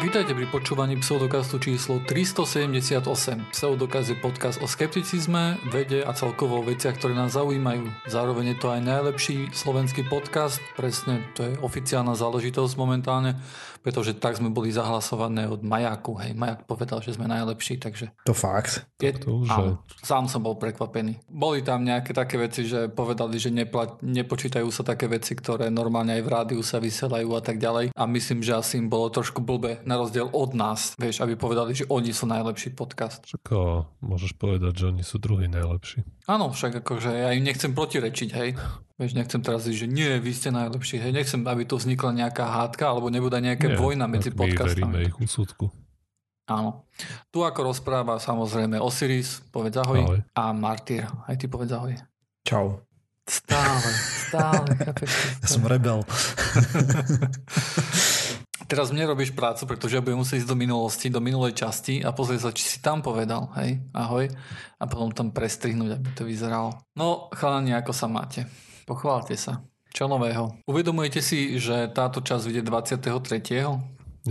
Vítajte pri počúvaní pseudokastu číslo 378. Pseudokaz je podcast o skepticizme, vede a celkovo o veciach, ktoré nás zaujímajú. Zároveň je to aj najlepší slovenský podcast, presne to je oficiálna záležitosť momentálne, pretože tak sme boli zahlasované od Majaku. Hej, Majak povedal, že sme najlepší, takže... To fakt. Je, to už áno, sám som bol prekvapený. Boli tam nejaké také veci, že povedali, že nepla- nepočítajú sa také veci, ktoré normálne aj v rádiu sa vysielajú a tak ďalej. A myslím, že asi im bolo trošku blbe na rozdiel od nás, vieš, aby povedali, že oni sú najlepší podcast. Však môžeš povedať, že oni sú druhý najlepší. Áno, však akože ja im nechcem protirečiť, hej. Vieš, nechcem teraz ísť, že nie, vy ste najlepší, hej. Nechcem, aby tu vznikla nejaká hádka alebo nebude nejaká Nie, vojna medzi tak my podcastami. ich úsudku. Áno. Tu ako rozpráva samozrejme Osiris, povedz ahoj, Ahoj. a Martyr, aj ty povedz ahoj. Čau. Stále, stále, chápeš? Ja som rebel. Teraz mne robíš prácu, pretože ja budem musieť ísť do minulosti, do minulej časti a pozrieť sa, či si tam povedal, hej, ahoj, a potom tam prestrihnúť, aby to vyzeralo. No, chalani, ako sa máte? Pochválte sa. Čo nového? Uvedomujete si, že táto časť vyjde 23.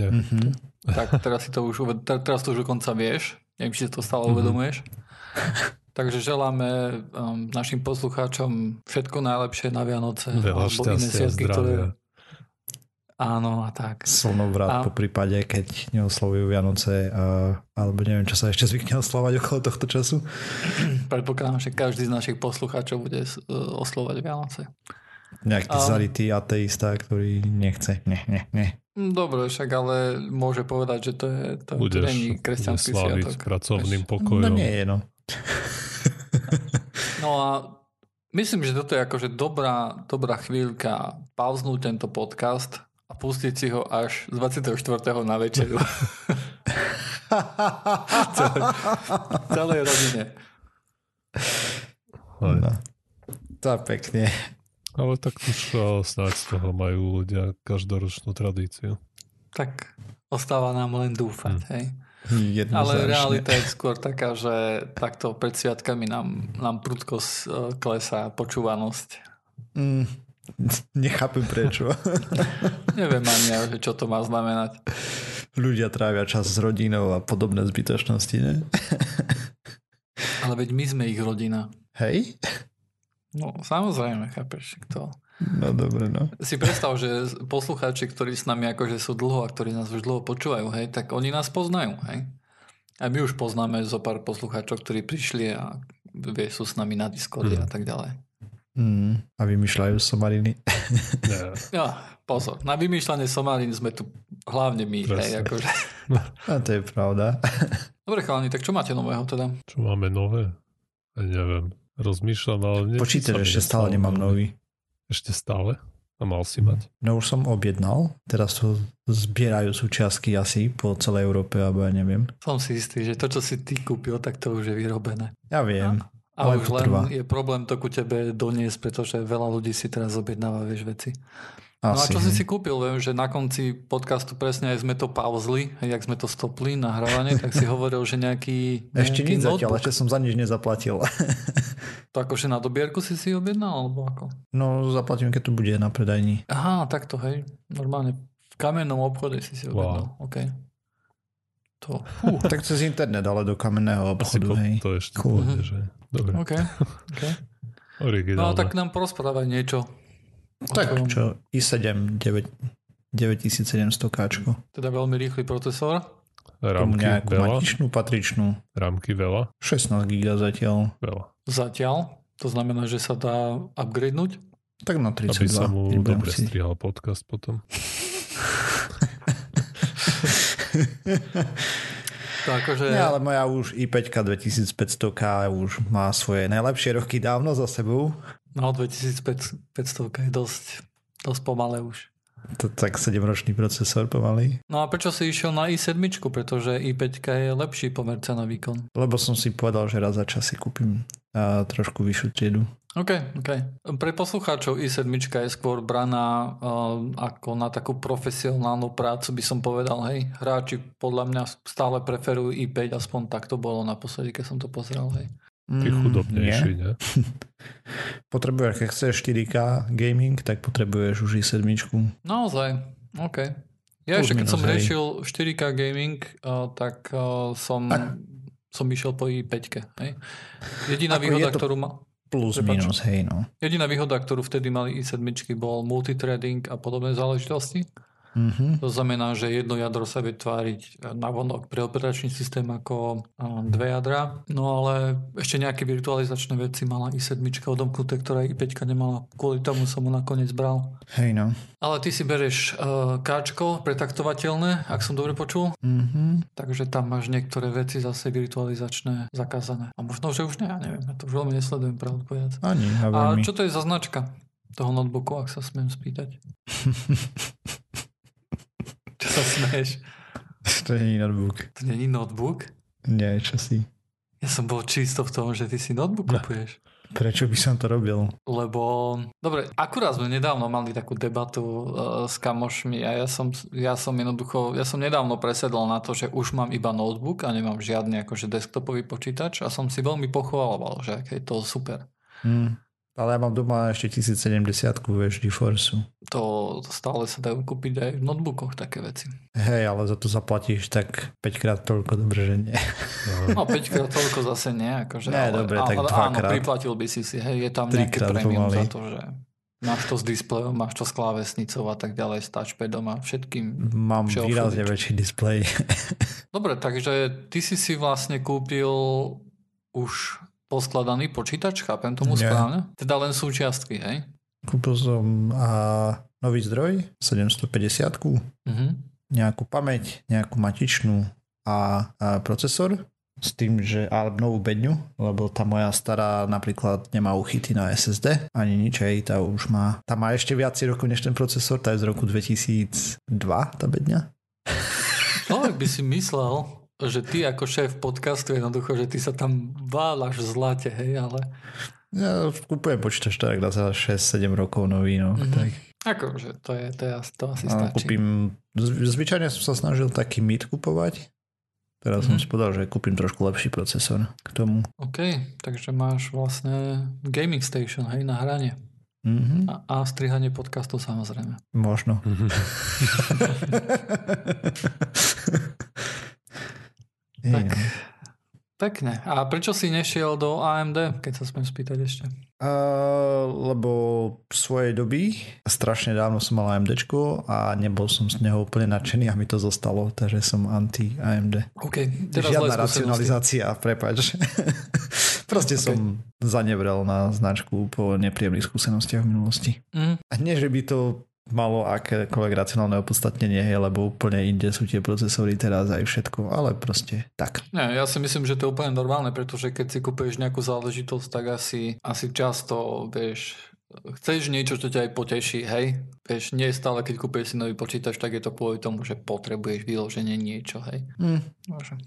Nie. Mhm. Tak teraz si to už, teraz to už dokonca vieš. Neviem, či si to stále Mhm. uvedomuješ. Takže želáme um, našim poslucháčom všetko najlepšie na Vianoce. Veľa iné šťastia sviatky, zdravia. Áno, a tak. Slnovrat A- po prípade, keď neoslovujú Vianoce a, alebo neviem, čo sa ešte zvykne oslovať okolo tohto času. Predpokladám, že každý z našich poslucháčov bude uh, oslovať Vianoce. Nejaký A- zarytý ateista, ktorý nechce. Ne, ne, ne. Dobre, však ale môže povedať, že to je to, to Budeš, není kresťanský sviatok. pracovným pokojom. No nie je, no. No a myslím, že toto je akože dobrá, dobrá chvíľka pauznúť tento podcast pustiť si ho až z 24. na večeru. celej, celej rodine. Hej. no. To pekne. Ale tak už o, snáď z toho majú ľudia každoročnú tradíciu. Tak ostáva nám len dúfať, hej. Jednoznačne. Ale realita je skôr taká, že takto pred sviatkami nám, nám prudko s- e, klesá počúvanosť. Mm, nechápem prečo. Neviem ani ja, čo to má znamenať. Ľudia trávia čas s rodinou a podobné zbytočnosti, ne? Ale veď my sme ich rodina. Hej? No samozrejme, chápeš, kto... No dobre, no. Si predstav, že poslucháči, ktorí s nami akože sú dlho a ktorí nás už dlho počúvajú, hej, tak oni nás poznajú, hej. A my už poznáme zo pár poslucháčov, ktorí prišli a vie, sú s nami na Discorde Mhm. a tak ďalej. Mm, a vymýšľajú somariny. Nie. Ja, pozor, na vymýšľanie somalín sme tu hlavne my, hej, akože. A to je pravda. Dobre chalani, tak čo máte nového teda? Čo máme nové? Ja neviem. Rozmýšľam, ale... nie- Počítač ešte stále nemám nový. Ešte stále? A mal si mať? No už som objednal, teraz to zbierajú súčiastky asi po celej Európe, alebo ja neviem. Som si istý, že to, čo si ty kúpil, tak to už je vyrobené. Ja viem. A Ale už to len trvá. je problém to ku tebe doniesť, pretože veľa ľudí si teraz objednáva, vieš, veci. No a Asi, čo si si kúpil? Viem, že na konci podcastu presne aj sme to pauzli, jak sme to stopli, nahrávanie, tak si hovoril, že nejaký, Ešte nejaký nič zatiaľ, ešte som za nič nezaplatil. To akože na dobierku si si objednal, alebo ako? No zaplatím, keď tu bude na predajni. Aha, takto, hej. Normálne v kamennom obchode si si objednal. OK. To, fú, Tak cez internet, ale do kamenného Asi obchodu, po, hej. to ešte Cool. pôjde, že? Dobre. OK. OK. No tak nám porozprávaj niečo. Tak tvojom- čo, i7 9, 9700 káčko. Teda veľmi rýchly procesor. Rámky nejakú veľa? matičnú, patričnú. Rámky veľa? 16 giga zatiaľ. Veľa. Zatiaľ. To znamená, že sa dá upgradenúť. Tak na Aby 32. sa mu dobre si- strihal podcast potom. To akože... Nie, ale moja už i5 2500K už má svoje najlepšie roky dávno za sebou. No 2500 je dosť, dosť pomalé už. To tak 7-ročný procesor pomaly. No a prečo si išiel na i7? Pretože i5 je lepší pomer cena výkon. Lebo som si povedal, že raz za čas si kúpim a trošku vyššiu triedu. OK, OK. Pre poslucháčov i7 je skôr braná uh, ako na takú profesionálnu prácu, by som povedal, hej. Hráči podľa mňa stále preferujú i5, aspoň tak to bolo naposledy, keď som to pozrel, hej. Ty Mm, chudobnejší, nie. ne? Potrebuješ, keď chceš 4K gaming, tak potrebuješ už i7. Naozaj, OK. Ja ešte keď som hej. riešil 4K gaming, uh, tak uh, som, Tak. som išiel po i5. Hej. Jediná Ako výhoda, je to- ktorú ma, Plus Prepač. minus, hej no. jediná výhoda, ktorú vtedy mali i7 bol multithreading a podobné záležitosti. Mhm. To znamená, že jedno jadro sa vie tváriť na vonok pre operačný systém ako dve jadra, no ale ešte nejaké virtualizačné veci mala i7 odomknuté, ktorá i5 nemala. Kvôli tomu som mu nakoniec bral. Hej no. Ale ty si bereš uh, káčko pretaktovateľné, ak som dobre počul, Mhm. takže tam máš niektoré veci zase virtualizačné zakázané. A možno, že už ne, ja neviem, ja to už veľmi nesledujem, pravdu povedať. Ani, a čo to je za značka toho notebooku, ak sa smiem spýtať? čo sa smeješ? to je notebook. To není notebook? Nie, čo si. Ja som bol čisto v tom, že ty si notebook Ne. kupuješ. Prečo by som to robil? Lebo, dobre, akurát sme nedávno mali takú debatu uh, s kamošmi a ja som, ja som jednoducho, ja som nedávno presedol na to, že už mám iba notebook a nemám žiadny akože desktopový počítač a som si veľmi pochváloval, že aké je to super. Hm. Ale ja mám doma ešte 1070 vieš, GeForce. To stále sa dajú kúpiť aj v notebookoch také veci. Hej, ale za to zaplatíš tak 5 krát toľko dobre, že nie. No 5 krát toľko zase nie. Akože, Nie, ale, dobre, ale, tak áno, dvakrát. priplatil by si si, hej, je tam nejaké premium pomaly. za to, že máš to s displejom, máš to s klávesnicou a tak ďalej, s touchpadom a všetkým. Mám výrazne väčší displej. Dobre, takže ty si si vlastne kúpil už poskladaný počítač, chápem tomu Nie. správne? Teda len súčiastky, hej? Kúpil som a nový zdroj, 750 Mhm. nejakú pamäť, nejakú matičnú a, a procesor s tým, že a novú bedňu, lebo tá moja stará napríklad nemá uchyty na SSD, ani nič, aj tá už má, tá má ešte viac rokov než ten procesor, tá je z roku 2002, tá bedňa. Človek by si myslel, že ty ako šéf podcastu jednoducho, že ty sa tam váľaš v zlate, hej, ale Ja kúpujem počítač tak na za 6-7 rokov nový, no. Mhm. Tak, akože to, je, to, je, to asi a stačí. kúpim, zv- zvyčajne som sa snažil taký mid kupovať, teraz som Mhm. si povedal, že kúpim trošku lepší procesor k tomu. OK, takže máš vlastne gaming station, hej, na hranie. Mhm. A, a strihanie podcastu samozrejme. Možno. Hej, Tak, no. pekne. A prečo si nešiel do AMD, keď sa smiem spýtať ešte? Uh, lebo v svojej doby, strašne dávno som mal AMD a nebol som z neho úplne nadšený a mi to zostalo, takže som anti AMD. OK, teraz Žiadna racionalizácia, prepač. Proste OK. som zanevrel na značku po nepríjemných skúsenostiach v minulosti. Mm, A nie, že by to malo akékoľvek racionálne opodstatnenie, hej, lebo úplne inde sú tie procesory teraz aj všetko, ale proste tak. nie, ja si myslím, že to je úplne normálne, pretože keď si kúpeš nejakú záležitosť, tak asi, asi často, vieš, chceš niečo, čo ťa aj poteší, hej? Vieš, nie stále, keď kúpeš si nový počítač, tak je to kvôli tomu, že potrebuješ vyloženie niečo, hej? Môže.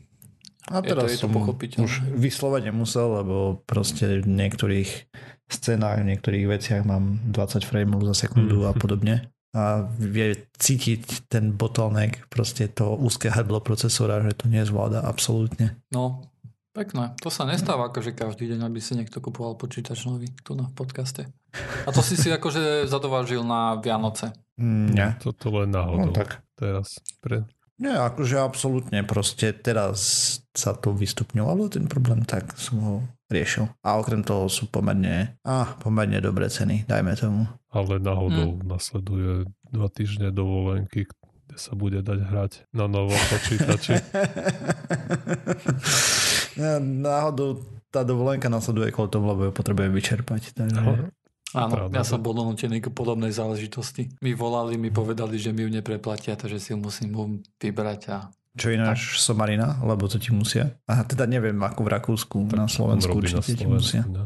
A Je to- teraz je to som pochopiteľné. už vyslovene musel, lebo proste v niektorých scénách, v niektorých veciach mám 20 frameov za sekundu Mhm. a podobne. A vie cítiť ten bottleneck, proste to úzke hrdlo procesora, že to nezvláda absolútne. No, pekné. To sa nestáva akože každý deň, aby si niekto kupoval počítač nový tu na podcaste. A to si si akože zadovážil na Vianoce. Mm, Nie. Toto len No, náhodou. tak. Teraz. Pre... Nie, akože absolútne, proste teraz sa to vystupňovalo, ten problém, tak som ho riešil. A okrem toho sú pomerne, a pomerne dobré ceny, dajme tomu. Ale náhodou Hm. nasleduje dva týždne dovolenky, kde sa bude dať hrať na novom počítači. Náhodou tá dovolenka nasleduje kvôli tomu, lebo ju potrebujem vyčerpať. Takže... Aha. Áno, Pravda, ja som bol donútený k podobnej záležitosti. Mi volali, mi povedali, že mi ju nepreplatia, takže si ju musím mu vybrať a Čo ináč somarina, lebo to ti musia. A teda neviem, ako v Rakúsku, na Slovensku určite ti musia. Slovensku, no.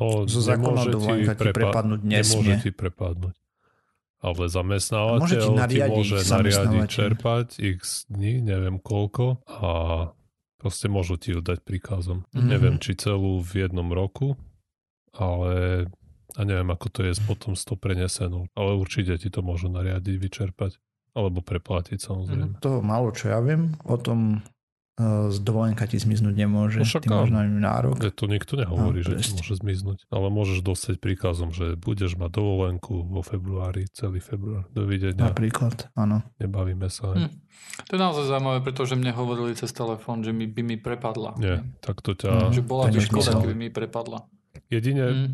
No, Zo zákona nemôže dovolenka ti prepadnúť Nemôže nesmie. ti prepadnúť. Ale Môže ti zamestnávateľ ti nariadiť môže nariadiť zamestnávateľ. čerpať x dní, neviem koľko a proste môžu ti ju dať príkazom. Mhm. Neviem, či celú v jednom roku, ale a neviem, ako to je potom s to prenesenou. Ale určite ti to môžu nariadiť, vyčerpať. Alebo preplatiť samozrejme. To málo čo ja viem o tom z dovolenka ti zmiznúť nemôže. No však ty máš na ňu nárok. To nikto nehovorí, A, že ti presne. môže zmiznúť. Ale môžeš dostať príkazom, že budeš mať dovolenku vo februári, celý február. Dovidenia, Napríklad, áno. nebavíme sa. Hm. To je naozaj zaujímavé, pretože mne hovorili cez telefón, že mi, by mi prepadla. Nie, tak to ťa... Mm. Že bola To by škoda, keby mi prepadla. Jedine, Hm.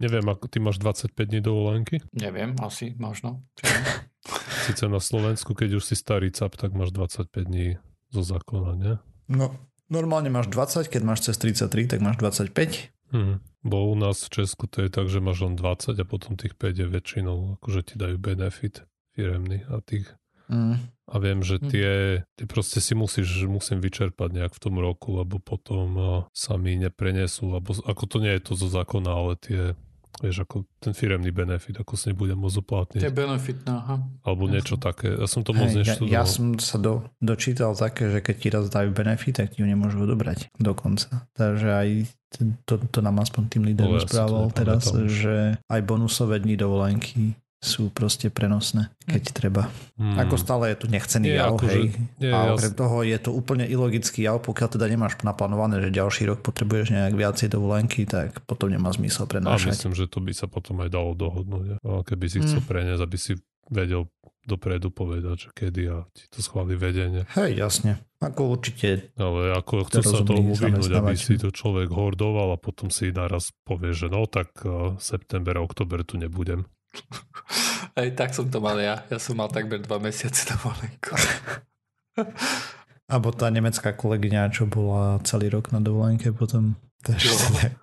Neviem, ako ty máš 25 dní dovolenky. Neviem, asi, možno. Sice na Slovensku, keď už si starý cap, tak máš 25 dní zo zákona, nie? No, normálne máš 20, keď máš cez 33, tak máš 25. Hm. Bo u nás v Česku to je tak, že máš len 20 a potom tých 5 je väčšinou, akože ti dajú benefit firemný a tých Mm. a viem, že Hm. tie, tie proste si musíš, musím vyčerpať nejak v tom roku, lebo potom sa mi neprenesú, alebo ako to nie je to zo zákona, ale tie, vieš, ako ten firemný benefit, ako si nebudem môcť uplatniť, Tie benefitné, aha. alebo jasne. niečo také. Ja som to moc ja, neštudoval. ja som sa do, dočítal také, že keď ti raz dajú benefit, tak ti ju nemôžu odobrať dokonca. Takže aj to, to nám aspoň tým líder Ale ja rozprával teraz, že aj bonusové dni dovolenky sú proste prenosné, keď treba. Hmm. Ako stále je tu nechcený Nie, jav, akože- hej. nie, a okrem toho je to úplne ilogický jav, pokiaľ teda nemáš naplánované, že ďalší rok potrebuješ nejak viacej dovolenky, tak potom nemá zmysel A prenášať. myslím, že to by sa potom aj dalo dohodnúť. A keby si chcel Mm. preniesť, aby si vedel dopredu povedať, že kedy a ti to schváli vedenie. Hej, jasne. Ako určite Ale ako chcú sa rozumný tomu vyhnúť, aby si to človek hordoval a potom si naraz povie, že no tak uh, september a oktober tu nebudem. Hej, tak som to mal ja. Ja som mal takmer dva mesiace dovolenku. Alebo tá nemecká kolegyňa, čo bola celý rok na dovolenke potom. Takže.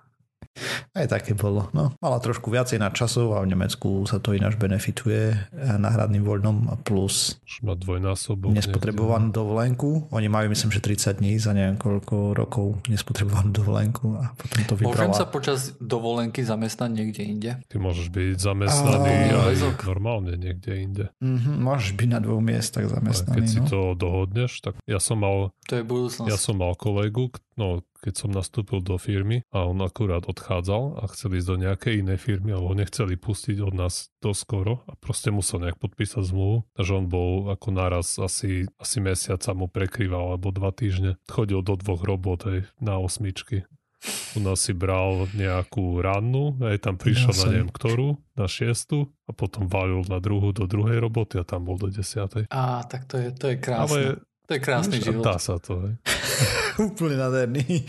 Aj také bolo. No, mala trošku viacej na časov a v Nemecku sa to ináč benefituje náhradným voľnom a plus má dvojnásobok. nespotrebovanú dovolenku. Oni majú myslím, že 30 dní za niekoľko rokov nespotrebovanú dovolenku a potom to Môžem vybrala. sa počas dovolenky zamestnať niekde inde? Ty môžeš byť zamestnaný Á, aj normálne niekde inde. Mhm, môžeš byť na dvoch miestach zamestnaný. keď si no. to dohodneš, tak ja som mal To je budúcnosť. Ja som mal kolegu, no keď som nastúpil do firmy a on akurát odchádzal a chcel ísť do nejakej inej firmy, ale ho nechceli pustiť od nás doskoro a proste musel nejak podpísať zmluvu. Takže on bol ako naraz asi, asi mesiac sa mu prekrýval alebo dva týždne. Chodil do dvoch robot aj na osmičky. U nás si bral nejakú rannú, aj tam prišiel na Jasne. neviem ktorú, na šiestu a potom valil na druhú do druhej roboty a tam bol do desiatej. Á, tak to je, to je krásne. Ale to je krásny život. dá sa to. Hej. Úplne nádherný.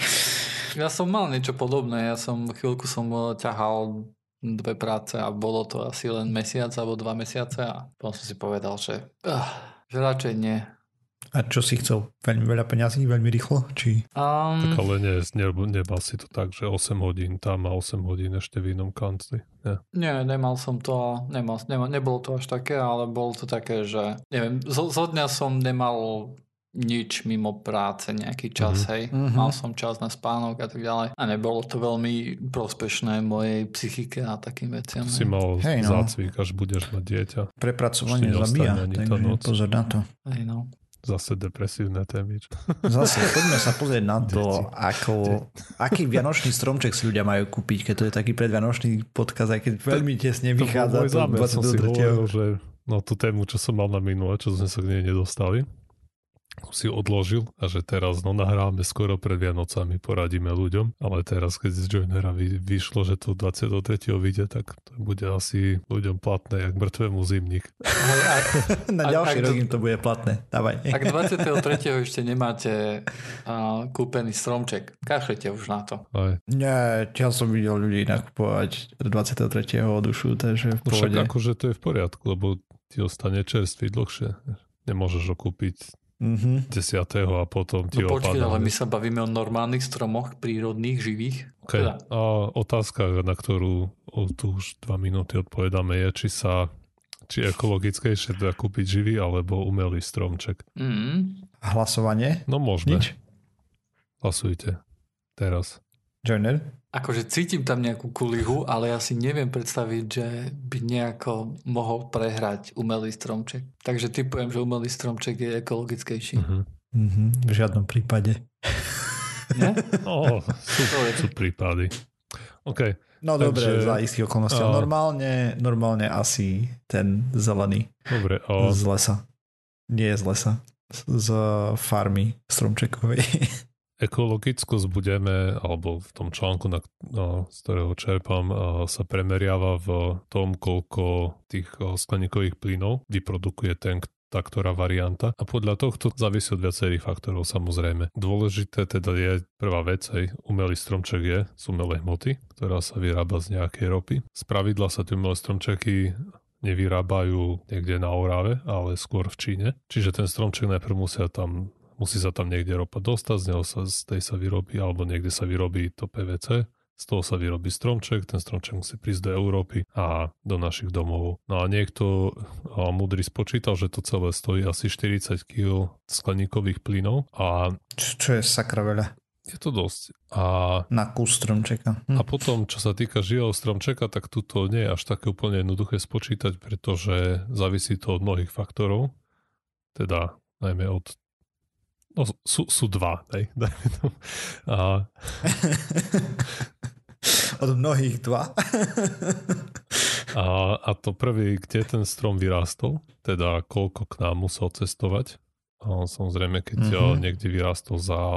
Ja som mal niečo podobné. Ja som chvíľku som eh, ťahal dve práce a bolo to asi len mesiac alebo dva mesiace a potom som si povedal, že, uh, že radšej nie. A čo si chcel? Veľmi veľa peňazí, veľmi rýchlo? Či... Um, Tak ale nie, ne, nemal si to tak, že 8 hodín tam a 8 hodín ešte v inom kancli. Nie. Nie, nemal som to nemal, nemal, nebolo to až také, ale bolo to také, že neviem, zo, zo dňa som nemal nič mimo práce nejaký čas, Mhm. hej. Mhm. Mal som čas na spánok a tak ďalej. A nebolo to veľmi prospešné mojej psychike a takým veciam. Si hej. mal Hej, no. zácvik, až budeš mať dieťa. Prepracovanie zabíja, takže pozor na to. Hej, no. Zase depresívne témy. Zase poďme sa pozrieť na to, ako, aký vianočný stromček si ľudia majú kúpiť, keď to je taký predvianočný podkaz, aj keď veľmi tesne To bol vychádza môj zámer, som si 23. hovoril, že no tú tému, čo som mal na minule, čo sme sa k nej nedostali, si odložil a že teraz no nahráme skoro pred Vianocami, poradíme ľuďom, ale teraz keď z Joinera vy, vyšlo, že to 23. vyjde, tak to bude asi ľuďom platné, jak mŕtvemu zimník. Ak, Na Ak- ďalší ak rok to- im to bude platné. Dávaj. ak 23. ešte nemáte uh, kúpený stromček, kašlite už na to. Aj. Nie, ja som videl ľudí nakupovať do 23. o dušu, takže v No však pohode. akože to je v poriadku, lebo ti ostane čerstvý dlhšie. Nemôžeš ho kúpiť Mhm. 10. a potom ti No počkej, ale my sa bavíme o normálnych stromoch, prírodných, živých. Okay. Teda. A otázka, na ktorú o, tu už dva minúty odpovedáme, je, či sa či je ekologickejšie teda kúpiť živý alebo umelý stromček. Mm. Hlasovanie? No môžeme. Nič? Hlasujte. Teraz. Joiner? Akože cítim tam nejakú kulihu, ale ja si neviem predstaviť, že by nejako mohol prehrať umelý stromček. Takže typujem, že umelý stromček je ekologickejší. Uh-huh. Mhm, v žiadnom prípade. Nie? Oh, sú, sú prípady. OK. No Takže- dobre, za istých okolností. A- Normálne, normálne asi ten zelený Dobre. O, z lesa. Nie je z lesa. z farmy stromčekovej. Ekologickosť budeme, alebo v tom článku, na, no, z ktorého čerpám, sa premeriava v tom, koľko tých skleníkových plynov vyprodukuje ten, tá ktorá varianta. A podľa tohto závisí od viacerých faktorov samozrejme. Dôležité teda je prvá vec, aj umelý stromček je z umelej hmoty, ktorá sa vyrába z nejakej ropy. Z pravidla sa tie umelé stromčeky nevyrábajú niekde na Orave, ale skôr v Číne. Čiže ten stromček najprv musia tam musí sa tam niekde ropa dostať, z neho sa, z tej sa vyrobí, alebo niekde sa vyrobí to PVC, z toho sa vyrobí stromček, ten stromček musí prísť do Európy a do našich domov. No a niekto a múdry spočítal, že to celé stojí asi 40 kg skleníkových plynov a... Čo, je sakra veľa? Je to dosť. A, na kus stromčeka. Hm. A potom, čo sa týka živého stromčeka, tak tu to nie je až také úplne jednoduché spočítať, pretože závisí to od mnohých faktorov. Teda najmä od No, sú, sú dva, hej. A... Od mnohých dva. a, a to prvý, kde ten strom vyrástol, teda koľko k nám musel cestovať. A samozrejme, keď mm-hmm. niekde vyrástol za, a,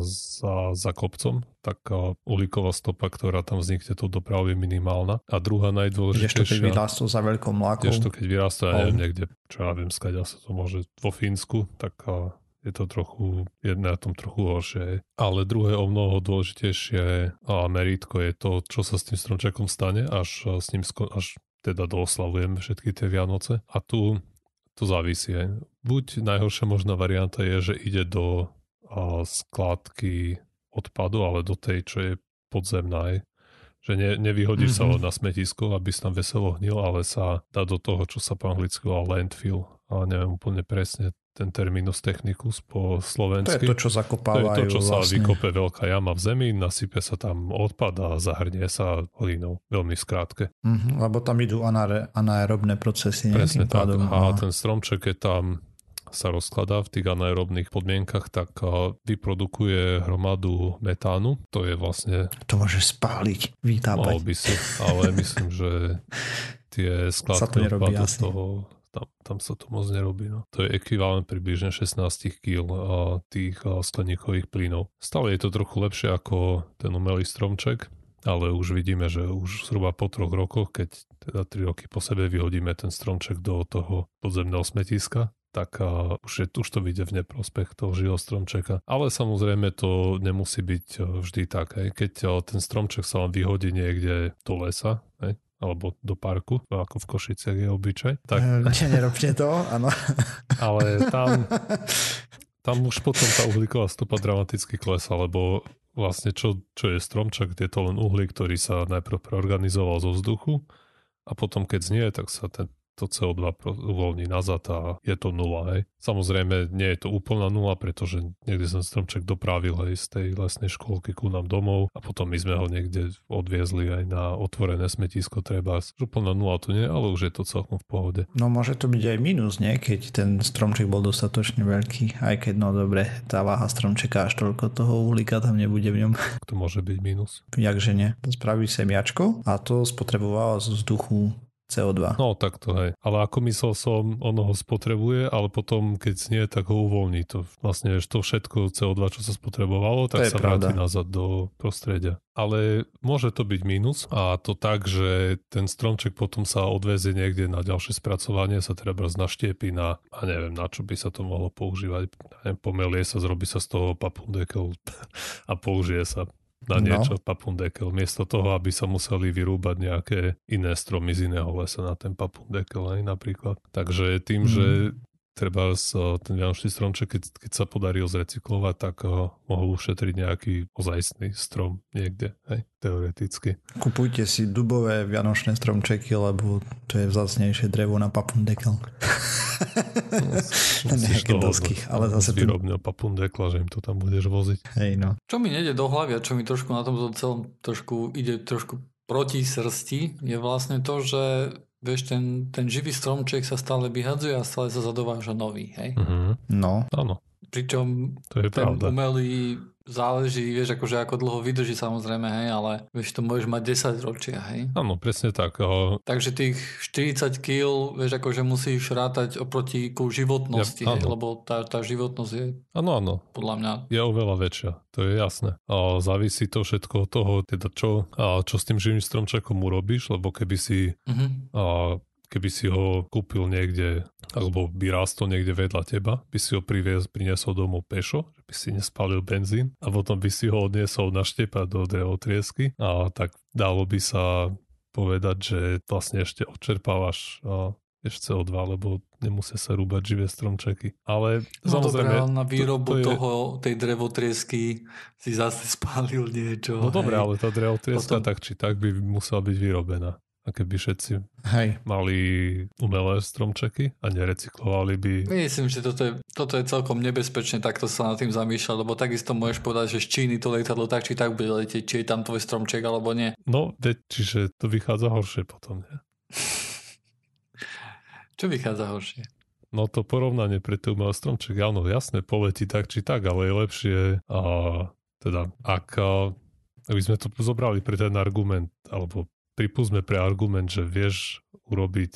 za, za kopcom, tak a, uhlíková stopa, ktorá tam vznikne, to dopravu je minimálna. A druhá najdôležitejšia... Kdežto keď vyrástol za veľkou mlákou. Kdežto keď vyrástol, ja neviem, niekde, čo ja viem, skaďa sa to môže vo Fínsku, tak a, je to trochu, jedné na tom trochu horšie. Ale druhé o mnoho dôležitejšie a meritko je to, čo sa s tým stromčekom stane, až s ním sko- až teda dooslavujeme všetky tie Vianoce. A tu to závisí. Buď najhoršia možná varianta je, že ide do a, skládky odpadu, ale do tej, čo je podzemná. Že ne, nevyhodíš mm-hmm. sa na smetisko, aby sa tam veselo hnil, ale sa dá do toho, čo sa po anglicky volá landfill. A neviem úplne presne ten terminus technicus po slovensky. To je to, čo zakopávajú. To je to, čo vlastne. sa vykope veľká jama v zemi, nasype sa tam odpad a zahrnie sa hlínou. Veľmi skrátke. Mm-hmm, lebo tam idú anaerobné procesy. Presne tak. Pádom, a ten stromček, keď tam sa rozkladá v tých anaerobných podmienkach, tak vyprodukuje hromadu metánu. To je vlastne... To môže spáliť, vytápať. Mal by si, ale myslím, že tie skladky odpadu z toho tam, tam sa to moc nerobí. No. To je ekvivalent približne 16 kg tých skleníkových plynov. Stále je to trochu lepšie ako ten umelý stromček, ale už vidíme, že už zhruba po troch rokoch, keď teda 3 roky po sebe vyhodíme ten stromček do toho podzemného smetiska, tak uh, už, je, už to vyjde v neprospech toho živého stromčeka. Ale samozrejme to nemusí byť uh, vždy tak. Hej. Keď uh, ten stromček sa vám vyhodí niekde do lesa, hej, alebo do parku, ako v Košiciach je obyčaj. Tak... E, nerobte to, áno. Ale tam, tam už potom tá uhlíková stopa dramaticky klesa, lebo vlastne čo, čo je stromčak, je to len uhlík, ktorý sa najprv preorganizoval zo vzduchu a potom keď znie, tak sa ten, to CO2 uvoľní nazad a je to nula. Hej. Samozrejme, nie je to úplná nula, pretože niekde som stromček dopravil aj z tej lesnej školky ku nám domov a potom my sme ho niekde odviezli aj na otvorené smetisko treba. Úplná nula to nie, ale už je to celkom v pohode. No môže to byť aj minus, nie? Keď ten stromček bol dostatočne veľký, aj keď no dobre, tá váha stromčeka až toľko toho uhlíka tam nebude v ňom. To môže byť minus. Jakže nie. Spraví semiačko a to spotrebováva z vzduchu CO2. No tak to hej. Ale ako myslel som, ono ho spotrebuje, ale potom keď znie, tak ho uvoľní. To vlastne to všetko CO2, čo sa spotrebovalo, tak sa pravda. vráti nazad do prostredia. Ale môže to byť mínus a to tak, že ten stromček potom sa odvezie niekde na ďalšie spracovanie, sa treba naštiepí na, a neviem, na čo by sa to mohlo používať. Neviem, pomelie sa, zrobí sa z toho papundekel a použije sa na no. niečo no. papundekel, miesto toho, aby sa museli vyrúbať nejaké iné stromy z iného lesa na ten papundekel aj napríklad. Takže tým, mm. že treba ten vianočný stromček, keď, keď sa podarí zrecyklovať, tak ho mohol ušetriť nejaký ozajstný strom niekde, hej, teoreticky. Kupujte si dubové vianočné stromčeky, lebo to je vzácnejšie drevo na papundekel. No, nejaké dosky, ale zase... Z výrobného papundekla, že im to tam budeš voziť. Hej, no. Čo mi nejde do hlavy a čo mi trošku na tom celom trošku ide trošku proti srsti, je vlastne to, že vieš, ten, ten živý stromček sa stále vyhadzuje a stále sa zadováža nový, hej? Uh-huh. No. Áno. Pričom to je ten pravda. umelý záleží, vieš, akože ako dlho vydrží samozrejme, hej, ale vieš, to môžeš mať 10 ročia, hej. Áno, presne tak. O... Takže tých 40 kg, vieš, akože musíš rátať oproti ku životnosti, ja, hej, lebo tá, tá životnosť je áno, áno. podľa mňa je oveľa väčšia, to je jasné. A závisí to všetko od toho, teda čo, a čo s tým živým stromčekom urobíš, lebo keby si uh-huh. a, keby si ho kúpil niekde, alebo by rástol niekde vedľa teba, by si ho priviez, priniesol domov pešo, by si nespalil benzín a potom by si ho odniesol na štepa do drevotriesky a tak dalo by sa povedať, že vlastne ešte odčerpávaš ešte CO2, lebo nemusia sa rúbať živé stromčeky. Ale no samozrejme... Dobré, na výrobu to, to je... toho, tej drevotriesky si zase spálil niečo. No dobre, ale tá drevotrieska Potom... tak či tak by musela byť vyrobená. A keby všetci Hej. mali umelé stromčeky a nerecyklovali by... Myslím, že toto je, toto je celkom nebezpečné takto sa nad tým zamýšľať, lebo takisto môžeš povedať, že z Číny to lietadlo tak či tak bude letieť, či je tam tvoj stromček alebo nie. No, de, čiže to vychádza horšie potom, nie? Čo vychádza horšie? No to porovnanie pre ten umelé stromček, áno, jasné, poletí tak či tak, ale je lepšie a teda ak aby sme to zobrali pre ten argument, alebo pripúsme pre argument, že vieš urobiť,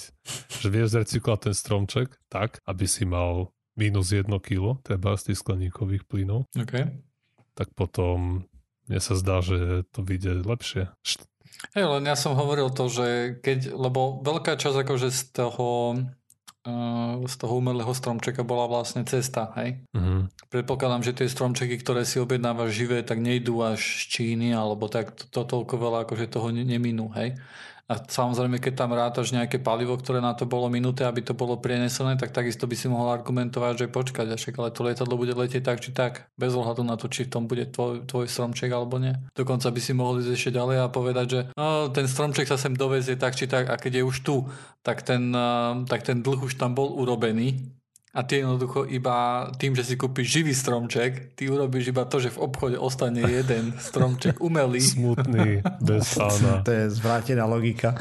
že vieš zrecyklovať ten stromček tak, aby si mal minus 1 kg, treba z tých skleníkových plynov, okay. tak potom mne sa zdá, že to vyjde lepšie. Hej, len ja som hovoril to, že keď, lebo veľká časť akože z toho z toho umelého stromčeka bola vlastne cesta, hej? Uh-huh. Predpokladám, že tie stromčeky, ktoré si objednávaš živé, tak nejdú až z Číny, alebo tak to, to toľko veľa, akože toho neminú, hej? A samozrejme, keď tam rátaš nejaké palivo, ktoré na to bolo minuté, aby to bolo prienesené, tak takisto by si mohol argumentovať, že počkať, však ale to lietadlo bude letieť tak či tak, bez ohľadu na to, či v tom bude tvoj, tvoj stromček alebo nie. Dokonca by si mohol ísť ešte ďalej a povedať, že no, ten stromček sa sem dovezie tak či tak a keď je už tu, tak ten, tak ten dlh už tam bol urobený a ty jednoducho iba tým, že si kúpiš živý stromček, ty urobíš iba to, že v obchode ostane jeden stromček umelý. Smutný, bez pána. To je zvrátená logika.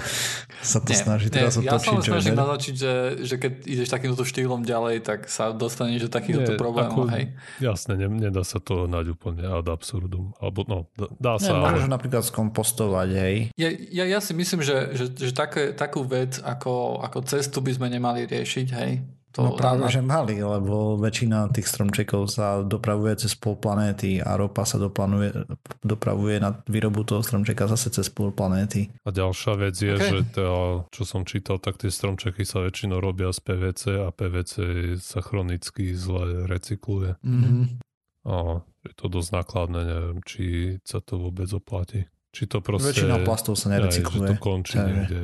Sa to nie, snaží teraz nie, Ja sa snažím naznačiť, že, že keď ideš takýmto štýlom ďalej, tak sa dostaneš do takýchto problémov. Ako, hej. Jasne, ne, nedá sa to nať úplne ad absurdum. Alebo no, dá sa. Nie, môžeš ale... napríklad skompostovať, hej. Ja, ja, ja si myslím, že, že, že také, takú vec ako, ako cestu by sme nemali riešiť, hej to no práve, na... že mali, lebo väčšina tých stromčekov sa dopravuje cez pol planéty a ropa sa doplanuje, dopravuje na výrobu toho stromčeka zase cez pol planéty. A ďalšia vec je, okay. že to, čo som čítal, tak tie stromčeky sa väčšinou robia z PVC a PVC sa chronicky zle recykluje. Mm-hmm. A je to dosť nákladné, neviem, či sa to vôbec oplatí. Či to proste... Väčšina plastov sa nerecykluje. Aj, že to končí niekde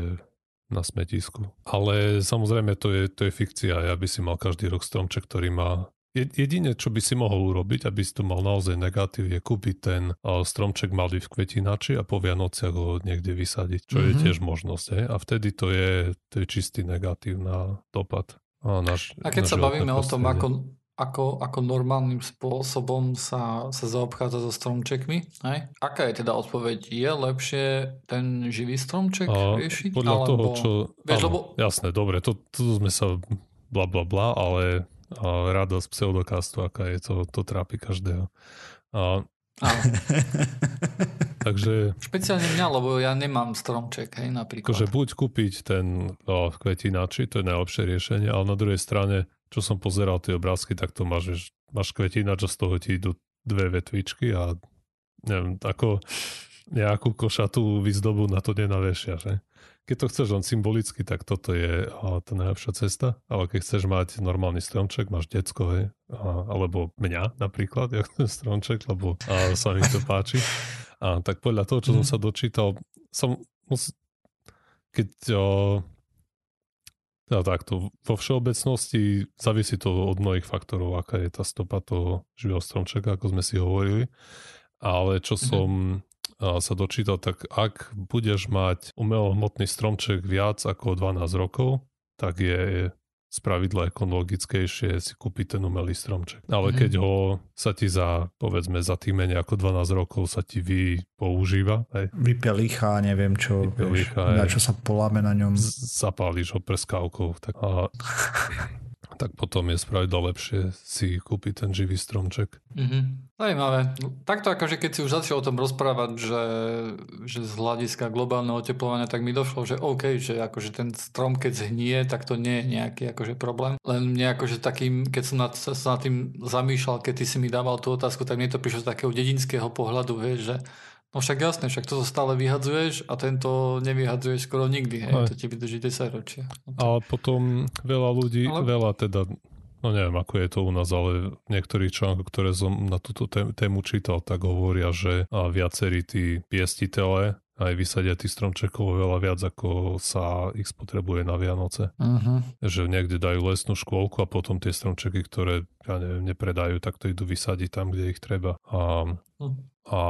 na smetisku. Ale samozrejme to je, to je fikcia. Ja by si mal každý rok stromček, ktorý má Jedine, čo by si mohol urobiť, aby si to mal naozaj negatív, je kúpiť ten stromček malý v kvetinači a po Vianociach ho niekde vysadiť, čo mm-hmm. je mhm. tiež možnosť. He? A vtedy to je, to je čistý negatív na dopad. A, naš, a keď sa bavíme o tom, ako, ako, ako normálnym spôsobom sa, sa zaobchádza so stromčekmi. Hej? Aká je teda odpoveď? Je lepšie ten živý stromček a riešiť? Podľa alebo... toho, čo... Vieš, áno, lebo... Jasné, dobre, to, to sme sa bla bla bla, ale a radosť pseudokastu, aká je, to, to trápi každého. A... Takže... Špeciálne mňa, lebo ja nemám stromček, hej, napríklad. Akože buď kúpiť ten o, v kvetinači, to je najlepšie riešenie, ale na druhej strane čo som pozeral tie obrázky, tak to máš, máš kvetina, čo z toho ti idú dve vetvičky a neviem, ako nejakú košatú výzdobu na to nenavešia, že? Keď to chceš len symbolicky, tak toto je a, tá najlepšia cesta, ale keď chceš mať normálny stromček, máš decko, hej, a, alebo mňa napríklad, jak ten stromček, lebo a, sa mi to páči. A, tak podľa toho, čo som mhm. sa dočítal, som keď o, teda takto, vo všeobecnosti závisí to od mnohých faktorov, aká je tá stopa toho živého stromčeka, ako sme si hovorili. Ale čo mm-hmm. som sa dočítal, tak ak budeš mať umelohmotný stromček viac ako 12 rokov, tak je spravidla ekologickejšie si kúpiť ten umelý stromček. Ale mm-hmm. keď ho sa ti za, povedzme, za tým menej ako 12 rokov sa ti vy používa. Hej. Vypelichá, neviem čo, vieš, na čo sa poláme na ňom. Zapáliš ho prskávkou. Tak a, tak potom je spravidla lepšie si kúpiť ten živý stromček. Mhm. Zajímavé. Takto akože keď si už začal o tom rozprávať, že, že z hľadiska globálneho oteplovania, tak mi došlo, že OK, že akože ten strom keď zhnie, tak to nie je nejaký akože problém. Len mne akože takým, keď som nad, sa nad tým zamýšľal, keď ty si mi dával tú otázku, tak mne to prišlo z takého dedinského pohľadu, vieš, že No však jasné, však to stále vyhadzuješ a tento nevyhadzuješ skoro nikdy, hej, Aj. to ti vydrží 10 ročia. Ale potom veľa ľudí, ale... veľa teda no neviem, ako je to u nás, ale v niektorých článkoch, ktoré som na túto tému čítal, tak hovoria, že viacerí tí piestitele aj vysadia tých stromčekov veľa viac, ako sa ich spotrebuje na Vianoce. Uh-huh. Že niekde dajú lesnú škôlku a potom tie stromčeky, ktoré ja neviem, nepredajú, tak to idú vysadiť tam, kde ich treba. A uh-huh. A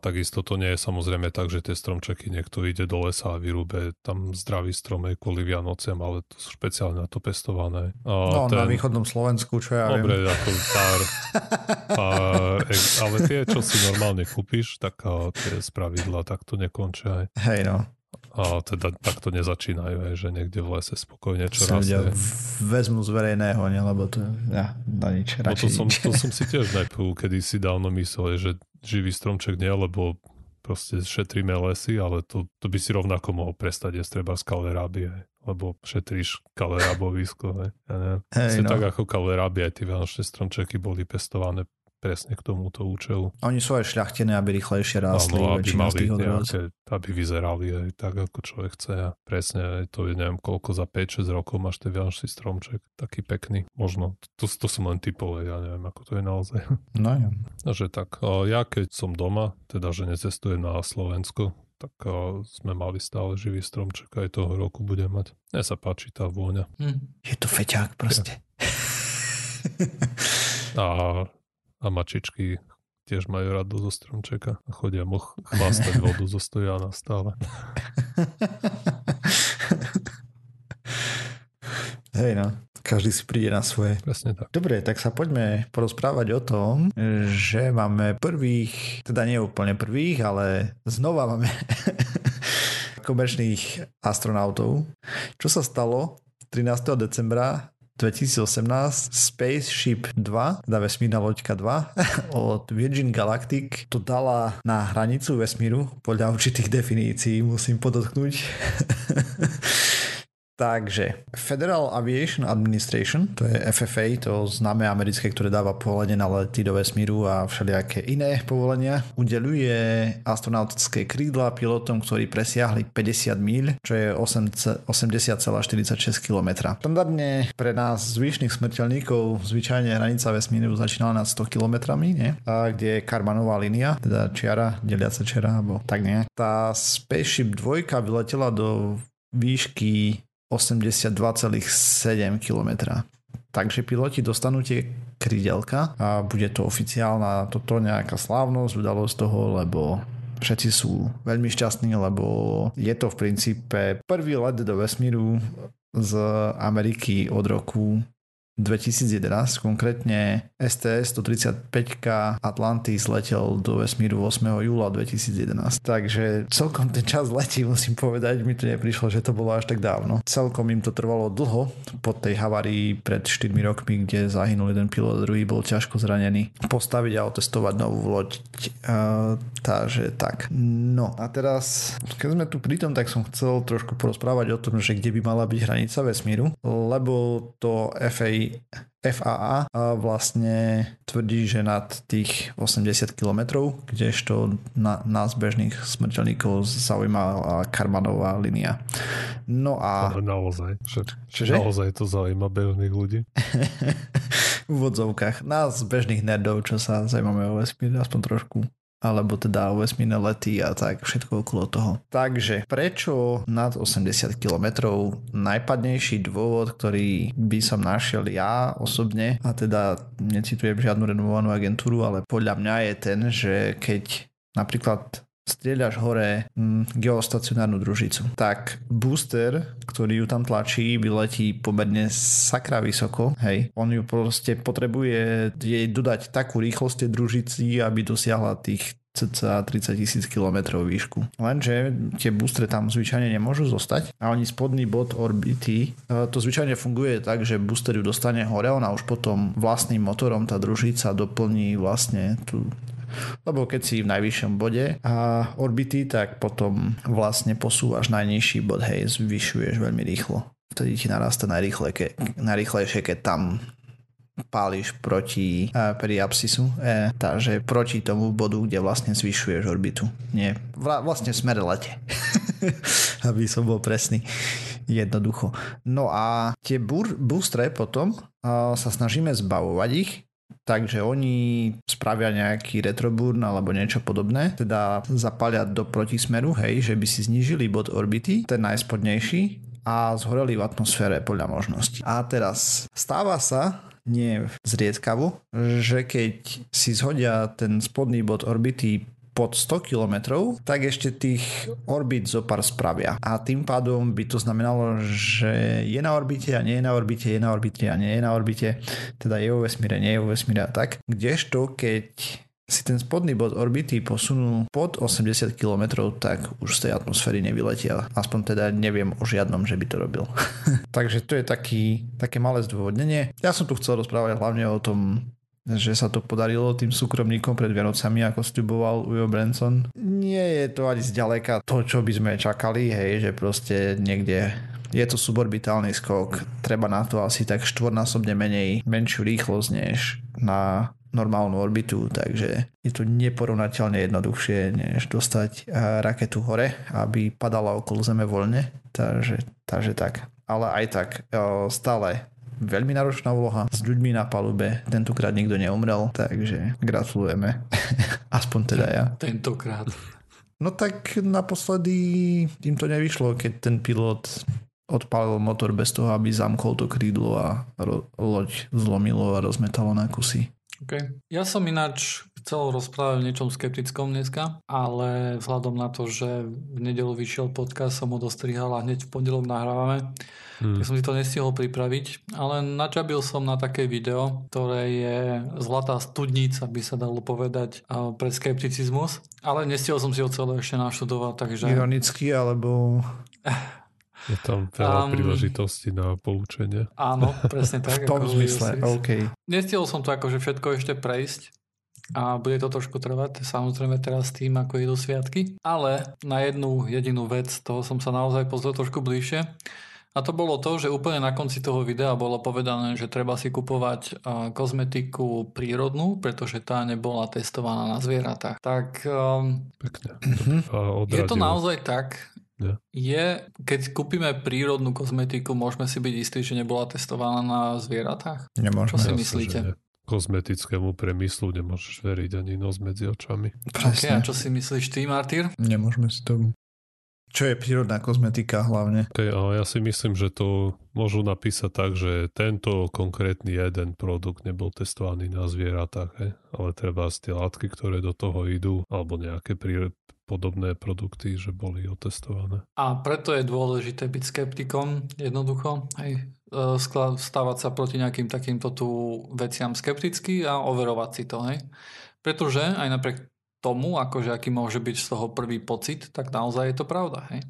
takisto to nie je samozrejme tak, že tie stromčeky niekto ide do lesa a vyrúbe tam zdravý strom kvôli Vianociam, ale to sú špeciálne na to pestované. A no, ten... na východnom Slovensku, čo ja Dobre, viem. ako pár, pár, ale tie, čo si normálne kúpiš, tak tie spravidla tak to nekončia. Hej no. A teda takto nezačínajú, aj, že niekde v lese spokojne čo raz. vezmu z verejného, ne, lebo to ja, na nič, no to, som, to som si tiež najprv kedy si dávno myslel, že živý stromček nie, lebo proste šetríme lesy, ale to, to by si rovnako mohol prestať jesť treba z kalerábie, lebo šetríš kalerábovisko. Ja Hey, no. tak ako kalerábie, aj tie vianočné stromčeky boli pestované presne k tomuto účelu. Oni sú aj šľachtené, aby rýchlejšie rástli. Áno, aby mali nejaké, aby vyzerali aj tak, ako človek chce. A presne to je neviem koľko za 5-6 rokov máš ten vianočný stromček. Taký pekný. Možno. To, to som len typové, ja neviem, ako to je naozaj. No ja. Takže tak, ja keď som doma, teda že necestujem na Slovensko, tak sme mali stále živý stromček aj toho roku budem mať. Mne sa páči tá vôňa. Hm. Je to feťák proste. Ja. A a mačičky tiež majú rado zo stromčeka a chodia mu chvástať vodu zo stojana stále. Hej no, každý si príde na svoje. Presne tak. Dobre, tak sa poďme porozprávať o tom, že máme prvých, teda nie úplne prvých, ale znova máme komerčných astronautov. Čo sa stalo 13. decembra 2018 Spaceship 2, teda vesmírna loďka 2 od Virgin Galactic to dala na hranicu vesmíru podľa určitých definícií, musím podotknúť. Takže Federal Aviation Administration, to je FFA, to známe americké, ktoré dáva povolenie na lety do vesmíru a všelijaké iné povolenia, udeluje astronautické krídla pilotom, ktorí presiahli 50 míľ, čo je 80,46 km. Standardne pre nás zvyšných smrteľníkov zvyčajne hranica vesmíru začínala nad 100 km, nie? A kde je Karmanová línia, teda čiara, deliaca čiara, alebo tak nejak. Tá Spaceship 2 vyletela do výšky 82,7 km. Takže piloti dostanú tie krydelka a bude to oficiálna toto nejaká slávnosť, udalosť toho, lebo všetci sú veľmi šťastní, lebo je to v princípe prvý let do vesmíru z Ameriky od roku 2011, konkrétne STS-135K Atlantis letel do vesmíru 8. júla 2011. Takže celkom ten čas letí, musím povedať, mi to neprišlo, že to bolo až tak dávno. Celkom im to trvalo dlho po tej havárii pred 4 rokmi, kde zahynul jeden pilot, druhý bol ťažko zranený. Postaviť a otestovať novú loď. Uh, takže tak. No a teraz, keď sme tu pri tom, tak som chcel trošku porozprávať o tom, že kde by mala byť hranica vesmíru, lebo to FA FAA vlastne tvrdí, že nad tých 80 km, kdežto na, nás bežných smrteľníkov zaujíma Karmanová linia. No a... Ale naozaj, že, Čože? naozaj to zaujíma bežných ľudí. v úvodzovkách. Nás bežných nerdov, čo sa zaujímame o vesmír, aspoň trošku alebo teda vesmírne lety a tak všetko okolo toho. Takže prečo nad 80 km? Najpadnejší dôvod, ktorý by som našiel ja osobne, a teda necitujem žiadnu renovovanú agentúru, ale podľa mňa je ten, že keď napríklad strieľaš hore mm, geostacionárnu družicu. Tak booster, ktorý ju tam tlačí, vyletí pomerne sakra vysoko. Hej. On ju proste potrebuje jej dodať takú rýchlosť tej družici, aby dosiahla tých cca 30 tisíc km výšku. Lenže tie boostre tam zvyčajne nemôžu zostať a oni spodný bod orbity, e, to zvyčajne funguje tak, že booster ju dostane hore, ona už potom vlastným motorom tá družica doplní vlastne tú lebo keď si v najvyššom bode a orbity, tak potom vlastne posúvaš najnižší bod, hej, zvyšuješ veľmi rýchlo. Vtedy ti narasta najrýchlejšie, keď tam páliš proti pri apsisu, e, takže proti tomu bodu, kde vlastne zvyšuješ orbitu. Nie, vlastne v smere lete. Aby som bol presný. Jednoducho. No a tie boostre potom a, sa snažíme zbavovať ich, Takže oni spravia nejaký retroburn alebo niečo podobné, teda zapalia do protismeru, hej, že by si znížili bod orbity, ten najspodnejší, a zhoreli v atmosfére podľa možností. A teraz stáva sa, nie zriedkavo, že keď si zhodia ten spodný bod orbity pod 100 km, tak ešte tých orbit zo pár spravia. A tým pádom by to znamenalo, že je na orbite a nie je na orbite, je na orbite a nie je na orbite, teda je vo vesmíre, nie je vo vesmíre a tak. Kdežto, keď si ten spodný bod orbity posunú pod 80 km, tak už z tej atmosféry nevyletia. Aspoň teda neviem o žiadnom, že by to robil. Takže to je taký, také malé zdôvodnenie. Ja som tu chcel rozprávať hlavne o tom, že sa to podarilo tým súkromníkom pred Vianocami, ako sľuboval Ujo Branson. Nie je to ani zďaleka to, čo by sme čakali, hej, že proste niekde je to suborbitálny skok, treba na to asi tak štvornásobne menej, menšiu rýchlosť než na normálnu orbitu, takže je to neporovnateľne jednoduchšie, než dostať eh, raketu hore, aby padala okolo Zeme voľne. Takže, takže tak. Ale aj tak eh, stále veľmi náročná úloha s ľuďmi na palube. Tentokrát nikto neumrel, takže gratulujeme. Aspoň teda ja. Tentokrát. No tak naposledy im to nevyšlo, keď ten pilot odpálil motor bez toho, aby zamkol to krídlo a ro- loď zlomilo a rozmetalo na kusy. Okay. Ja som ináč chcel rozprávať o niečom skeptickom dneska, ale vzhľadom na to, že v nedelu vyšiel podcast, som ho dostrihal a hneď v pondelok nahrávame, hmm. tak som si to nestihol pripraviť, ale načabil som na také video, ktoré je zlatá studnica, by sa dalo povedať, pre skepticizmus, ale nestihol som si ho celé ešte naštudovať, takže... Ironicky, alebo... Je tam veľa um, príležitostí na poučenie. Áno, presne tak. v tom zmysle, OK. Nestihol som to akože všetko ešte prejsť a bude to trošku trvať, samozrejme teraz tým, ako idú sviatky, ale na jednu jedinú vec, toho som sa naozaj pozrel trošku bližšie. A to bolo to, že úplne na konci toho videa bolo povedané, že treba si kupovať kozmetiku prírodnú, pretože tá nebola testovaná na zvieratách. Tak um, Pekne. je to naozaj tak, Yeah. Je, keď kúpime prírodnú kozmetiku, môžeme si byť istí, že nebola testovaná na zvieratách? Nemôžeme. Čo si myslíte? Kozmetickému premyslu nemôžeš veriť ani nos medzi očami. Okay, a čo si myslíš ty, Martyr? Nemôžeme si tomu. Čo je prírodná kozmetika hlavne? Okay, ale ja si myslím, že to môžu napísať tak, že tento konkrétny jeden produkt nebol testovaný na zvieratách, he? ale treba z tie látky, ktoré do toho idú, alebo nejaké prí podobné produkty, že boli otestované. A preto je dôležité byť skeptikom jednoducho, e, stávať sa proti nejakým takýmto tu veciam skepticky a overovať si to. Hej. Pretože aj napriek tomu, akože aký môže byť z toho prvý pocit, tak naozaj je to pravda. Hej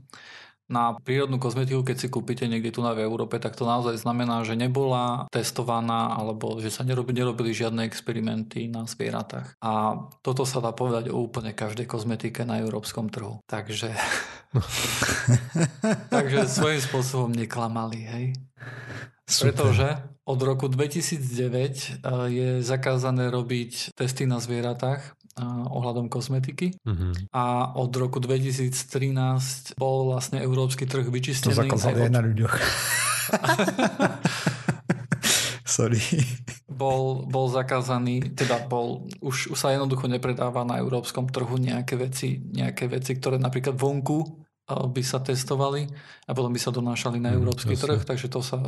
na prírodnú kozmetiku, keď si kúpite niekde tu na v Európe, tak to naozaj znamená, že nebola testovaná alebo že sa nerobili, nerobili žiadne experimenty na zvieratách. A toto sa dá povedať o úplne každej kozmetike na európskom trhu. Takže, takže svojím spôsobom neklamali, hej. Super. Pretože od roku 2009 eh, je zakázané robiť testy na zvieratách ohľadom kozmetiky. Uh-huh. A od roku 2013 bol vlastne európsky trh vyčistený. To zakázali aj na ľuďoch. Sorry. Bol, bol zakázaný, teda bol, už, už sa jednoducho nepredáva na európskom trhu nejaké veci, nejaké veci, ktoré napríklad vonku by sa testovali a potom by sa donášali na mhm, európsky mm, trh, takže to sa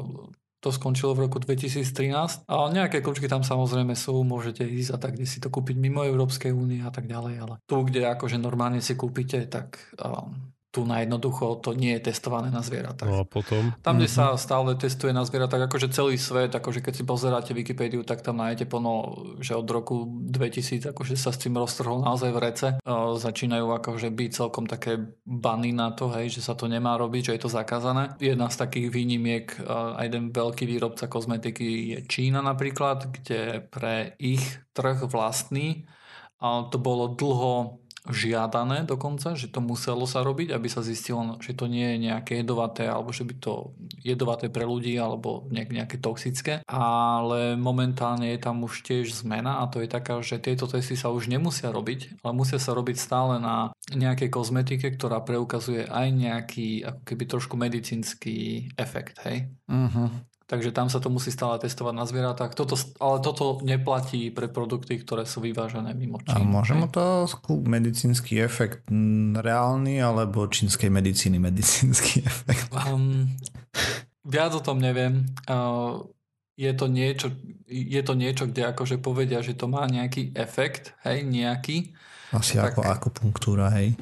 to skončilo v roku 2013. A nejaké kľúčky tam samozrejme sú, môžete ísť a tak, kde si to kúpiť mimo Európskej únie a tak ďalej, ale tu, kde akože normálne si kúpite, tak um, tu na jednoducho to nie je testované na zvieratách. No a potom? Tam, kde mm-hmm. sa stále testuje na zvieratách, akože celý svet, akože keď si pozeráte Wikipédiu, tak tam nájdete plno, že od roku 2000 akože sa s tým roztrhol naozaj v rece. Uh, začínajú akože byť celkom také bany na to, hej, že sa to nemá robiť, že je to zakázané. Jedna z takých výnimiek, aj jeden veľký výrobca kozmetiky je Čína napríklad, kde pre ich trh vlastný uh, to bolo dlho žiadané dokonca, že to muselo sa robiť, aby sa zistilo, že to nie je nejaké jedovaté alebo že by to jedovaté pre ľudí alebo nejak, nejaké toxické. Ale momentálne je tam už tiež zmena a to je taká, že tieto testy sa už nemusia robiť, ale musia sa robiť stále na nejakej kozmetike, ktorá preukazuje aj nejaký ako keby trošku medicínsky efekt, hej? Uh-huh. Takže tam sa to musí stále testovať na zvieratách. Toto, ale toto neplatí pre produkty, ktoré sú vyvážené mimo Číny. A môžem to medicínsky efekt reálny alebo čínskej medicíny medicínsky efekt? Um, viac o tom neviem. Uh, je to niečo, je to niečo, kde akože povedia, že to má nejaký efekt, hej, nejaký, asi tak, ako akupunktúra, hej?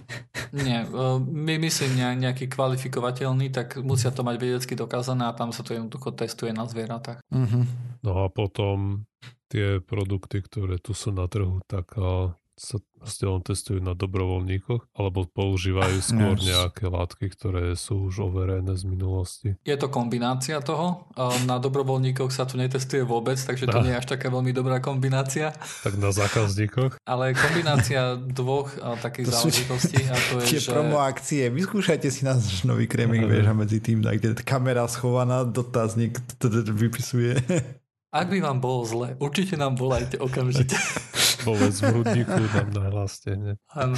Nie, e, my myslím nejaký kvalifikovateľný, tak musia to mať vedecky dokázané a tam sa to jednoducho testuje na zvieratách. Uh-huh. No a potom tie produkty, ktoré tu sú na trhu, tak sa proste len testujú na dobrovoľníkoch alebo používajú skôr nejaké látky, ktoré sú už overené z minulosti. Je to kombinácia toho. Na dobrovoľníkoch sa to netestuje vôbec, takže to nie je až taká veľmi dobrá kombinácia. Tak na zákazníkoch? Ale kombinácia dvoch takých to záležitostí a to je, že... promo akcie. Vyskúšajte si náš nový krémik, vieš, a medzi tým, kde kamera schovaná, dotazník vypisuje. Ak by vám bolo zle, určite nám volajte okamžite. Povedz v hrudníku nám nahláste. Nie? Áno.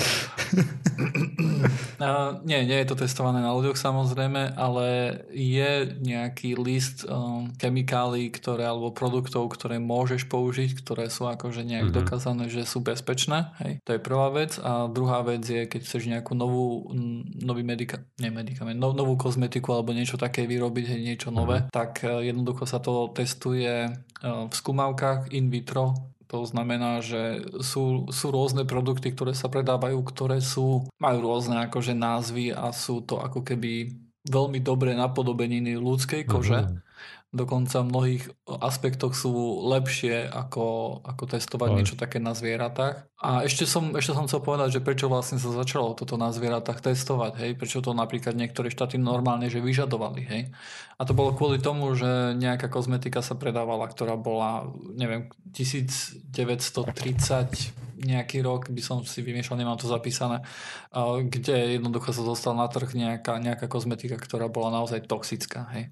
nie, nie je to testované na ľuďoch samozrejme, ale je nejaký list um, chemikálií, ktoré, alebo produktov, ktoré môžeš použiť, ktoré sú akože nejak mm-hmm. dokázané, že sú bezpečné. Hej. To je prvá vec. A druhá vec je, keď chceš nejakú novú, nový medika, nie medikament, no, novú kozmetiku alebo niečo také vyrobiť, hej, niečo nové, mm-hmm. tak eh, jednoducho sa to testuje v skúmavkách in vitro to znamená, že sú, sú rôzne produkty, ktoré sa predávajú, ktoré sú, majú rôzne akože názvy a sú to ako keby veľmi dobré napodobeniny ľudskej kože. Uh-huh dokonca v mnohých aspektoch sú lepšie ako, ako testovať Aj. niečo také na zvieratách. A ešte som, ešte som chcel povedať, že prečo vlastne sa začalo toto na zvieratách testovať, hej, prečo to napríklad niektoré štáty normálne že vyžadovali, hej. A to bolo kvôli tomu, že nejaká kozmetika sa predávala, ktorá bola, neviem, 1930 nejaký rok, by som si vymiešal, nemám to zapísané, kde jednoducho sa dostal na trh nejaká, nejaká kozmetika, ktorá bola naozaj toxická, hej.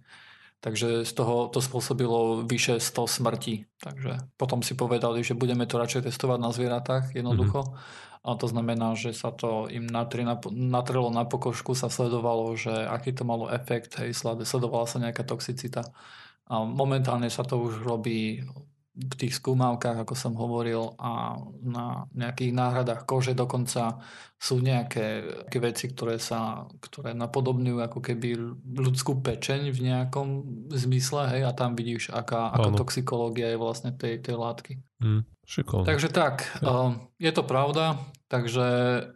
Takže z toho to spôsobilo vyše 100 smrti. Takže potom si povedali, že budeme to radšej testovať na zvieratách jednoducho. Mm-hmm. A to znamená, že sa to im natri, natrelo na pokožku, sa sledovalo, že aký to malo efekt, hej, sledovala sa nejaká toxicita. A momentálne sa to už robí v tých skúmavkách, ako som hovoril, a na nejakých náhradách kože dokonca sú nejaké, veci, ktoré sa ktoré napodobňujú ako keby ľudskú pečeň v nejakom zmysle, hej, a tam vidíš, aká, aká toxikológia je vlastne tej, tej látky. Mm. Takže tak, ja. je to pravda, Takže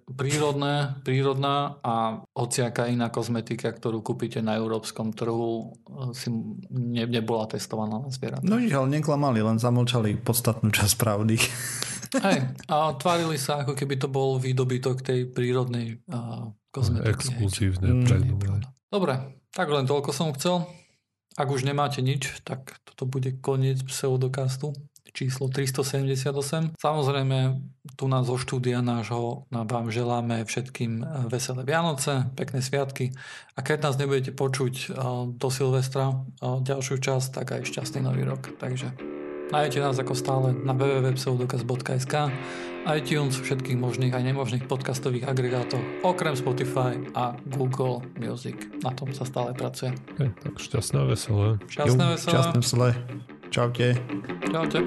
prírodné, prírodná a hociaká iná kozmetika, ktorú kúpite na európskom trhu, si ne, nebola testovaná na zvieratách. No ale neklamali, len zamlčali podstatnú časť pravdy. Hej, a tvárili sa, ako keby to bol výdobytok tej prírodnej uh, kozmetiky. Exkluzívne. Mm. Dobre, tak len toľko som chcel. Ak už nemáte nič, tak toto bude koniec pseudokastu číslo 378. Samozrejme, tu nás zo štúdia nášho vám želáme všetkým eh, veselé Vianoce, pekné sviatky a keď nás nebudete počuť eh, do Silvestra eh, ďalšiu časť, tak aj šťastný nový rok. Takže nájdete nás ako stále na www.pseudokaz.sk iTunes, všetkých možných aj nemožných podcastových agregátoch, okrem Spotify a Google Music. Na tom sa stále pracuje. Okay, tak šťastné veselé. Šťastné veselé. Šťastné veselé. Ciao, Ciao. Ciao.